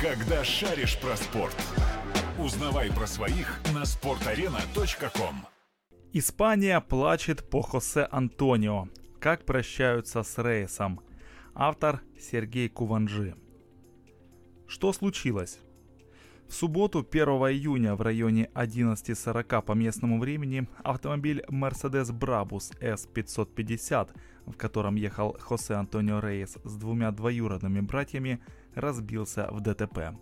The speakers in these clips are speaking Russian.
Когда шаришь про спорт. Узнавай про своих на sportarena.com. Испания плачет по Хосе Антонио. Как прощаются с Рейсом. Автор Сергей Куванжи. Что случилось? В субботу 1 июня в районе 11.40 по местному времени автомобиль Mercedes Brabus S550, в котором ехал Хосе Антонио Рейс с двумя двоюродными братьями, разбился в ДТП.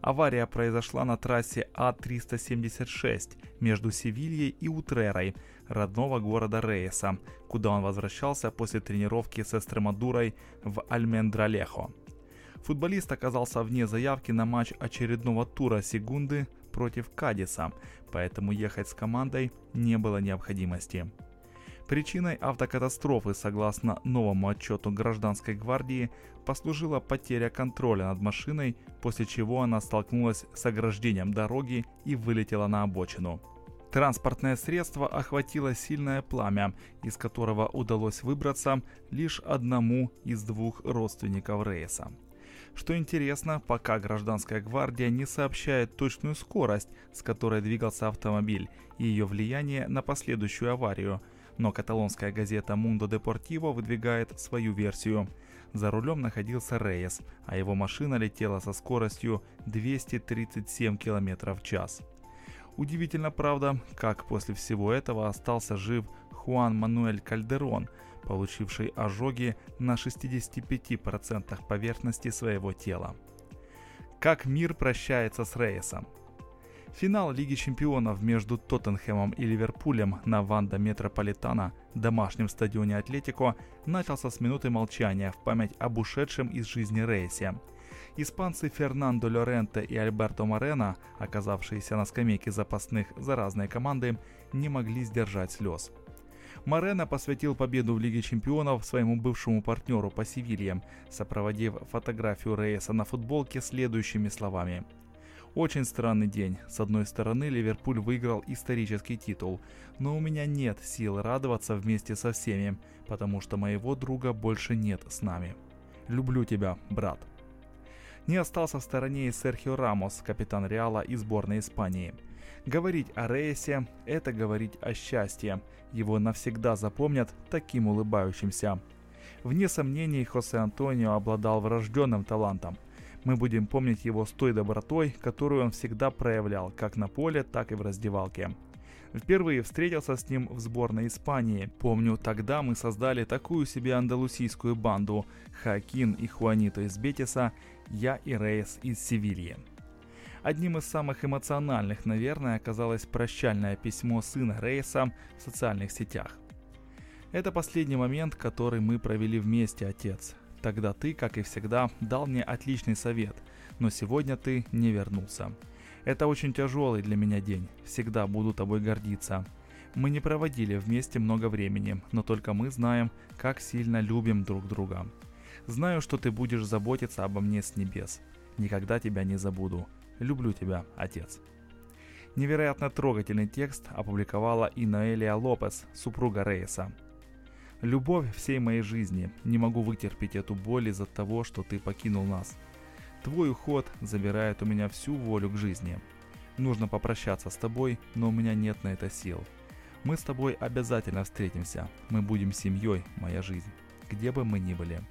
Авария произошла на трассе А376 между Севильей и Утрерой, родного города Рейса, куда он возвращался после тренировки с Эстремадурой в Альмендралехо. Футболист оказался вне заявки на матч очередного тура Сегунды против Кадиса, поэтому ехать с командой не было необходимости. Причиной автокатастрофы, согласно новому отчету гражданской гвардии, послужила потеря контроля над машиной, после чего она столкнулась с ограждением дороги и вылетела на обочину. Транспортное средство охватило сильное пламя, из которого удалось выбраться лишь одному из двух родственников Рейса. Что интересно, пока гражданская гвардия не сообщает точную скорость, с которой двигался автомобиль, и ее влияние на последующую аварию, но каталонская газета Mundo Deportivo выдвигает свою версию. За рулем находился Рейс, а его машина летела со скоростью 237 км в час. Удивительно, правда, как после всего этого остался жив Хуан Мануэль Кальдерон, получивший ожоги на 65% поверхности своего тела. Как мир прощается с Рейсом. Финал Лиги Чемпионов между Тоттенхэмом и Ливерпулем на Ванда Метрополитана, домашнем стадионе Атлетико, начался с минуты молчания в память об ушедшем из жизни Рейсе. Испанцы Фернандо Лоренте и Альберто Морено, оказавшиеся на скамейке запасных за разные команды, не могли сдержать слез. Морено посвятил победу в Лиге Чемпионов своему бывшему партнеру по Севилье, сопроводив фотографию Рейса на футболке следующими словами. Очень странный день. С одной стороны, Ливерпуль выиграл исторический титул, но у меня нет сил радоваться вместе со всеми, потому что моего друга больше нет с нами. Люблю тебя, брат. Не остался в стороне и Серхио Рамос, капитан Реала и сборной Испании – Говорить о Рейсе – это говорить о счастье. Его навсегда запомнят таким улыбающимся. Вне сомнений, Хосе Антонио обладал врожденным талантом. Мы будем помнить его с той добротой, которую он всегда проявлял, как на поле, так и в раздевалке. Впервые встретился с ним в сборной Испании. Помню, тогда мы создали такую себе андалусийскую банду – Хакин и Хуанито из Бетиса, я и Рейс из Севильи. Одним из самых эмоциональных, наверное, оказалось прощальное письмо сына Рейса в социальных сетях. Это последний момент, который мы провели вместе, отец. Тогда ты, как и всегда, дал мне отличный совет, но сегодня ты не вернулся. Это очень тяжелый для меня день, всегда буду тобой гордиться. Мы не проводили вместе много времени, но только мы знаем, как сильно любим друг друга. Знаю, что ты будешь заботиться обо мне с небес. Никогда тебя не забуду. «Люблю тебя, отец». Невероятно трогательный текст опубликовала и Ноэлия Лопес, супруга Рейса. «Любовь всей моей жизни. Не могу вытерпеть эту боль из-за того, что ты покинул нас. Твой уход забирает у меня всю волю к жизни. Нужно попрощаться с тобой, но у меня нет на это сил. Мы с тобой обязательно встретимся. Мы будем семьей, моя жизнь, где бы мы ни были.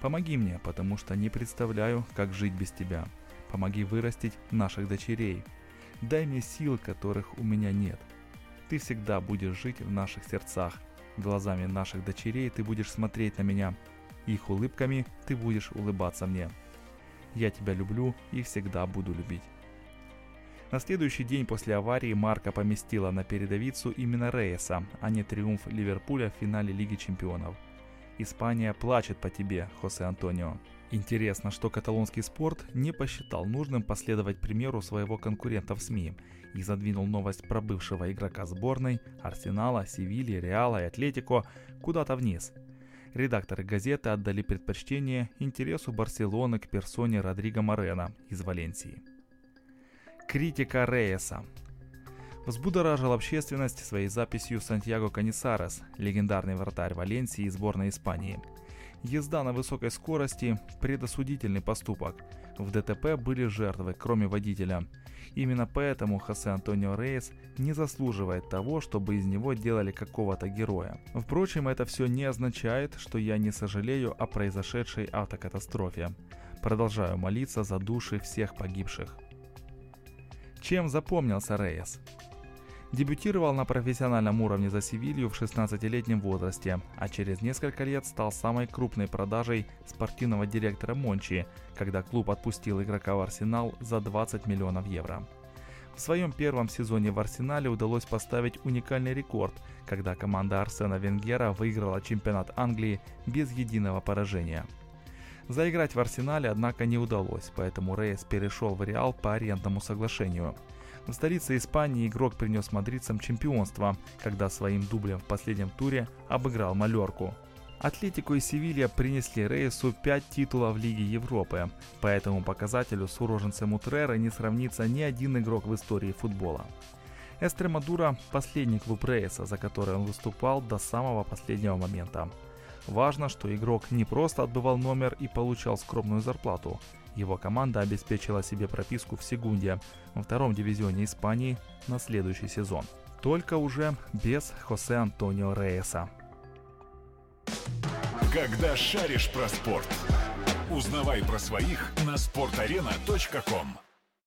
Помоги мне, потому что не представляю, как жить без тебя. Помоги вырастить наших дочерей. Дай мне сил, которых у меня нет. Ты всегда будешь жить в наших сердцах. Глазами наших дочерей ты будешь смотреть на меня. Их улыбками ты будешь улыбаться мне. Я тебя люблю и всегда буду любить. На следующий день после аварии Марка поместила на передовицу именно Рейса, а не триумф Ливерпуля в финале Лиги Чемпионов. Испания плачет по тебе, Хосе Антонио. Интересно, что каталонский спорт не посчитал нужным последовать примеру своего конкурента в СМИ и задвинул новость про бывшего игрока сборной, Арсенала, Севильи, Реала и Атлетико куда-то вниз. Редакторы газеты отдали предпочтение интересу Барселоны к персоне Родриго Морена из Валенсии. Критика Рейеса взбудоражил общественность своей записью Сантьяго Канисарес, легендарный вратарь Валенсии и сборной Испании – Езда на высокой скорости – предосудительный поступок. В ДТП были жертвы, кроме водителя. Именно поэтому Хосе Антонио Рейс не заслуживает того, чтобы из него делали какого-то героя. Впрочем, это все не означает, что я не сожалею о произошедшей автокатастрофе. Продолжаю молиться за души всех погибших. Чем запомнился Рейс? Дебютировал на профессиональном уровне за Севилью в 16-летнем возрасте, а через несколько лет стал самой крупной продажей спортивного директора Мончи, когда клуб отпустил игрока в Арсенал за 20 миллионов евро. В своем первом сезоне в Арсенале удалось поставить уникальный рекорд, когда команда Арсена Венгера выиграла чемпионат Англии без единого поражения. Заиграть в Арсенале, однако, не удалось, поэтому Рейс перешел в Реал по арендному соглашению – в столице Испании игрок принес мадридцам чемпионство, когда своим дублем в последнем туре обыграл Малерку. Атлетику и Севилья принесли Рейсу 5 титулов Лиги Европы. По этому показателю с уроженцем Утрера не сравнится ни один игрок в истории футбола. Эстремадура – последний клуб Рейса, за который он выступал до самого последнего момента. Важно, что игрок не просто отбывал номер и получал скромную зарплату, его команда обеспечила себе прописку в Сегунде, во втором дивизионе Испании на следующий сезон. Только уже без Хосе Антонио Рейса. Когда шаришь про спорт, узнавай про своих на sportarena.com.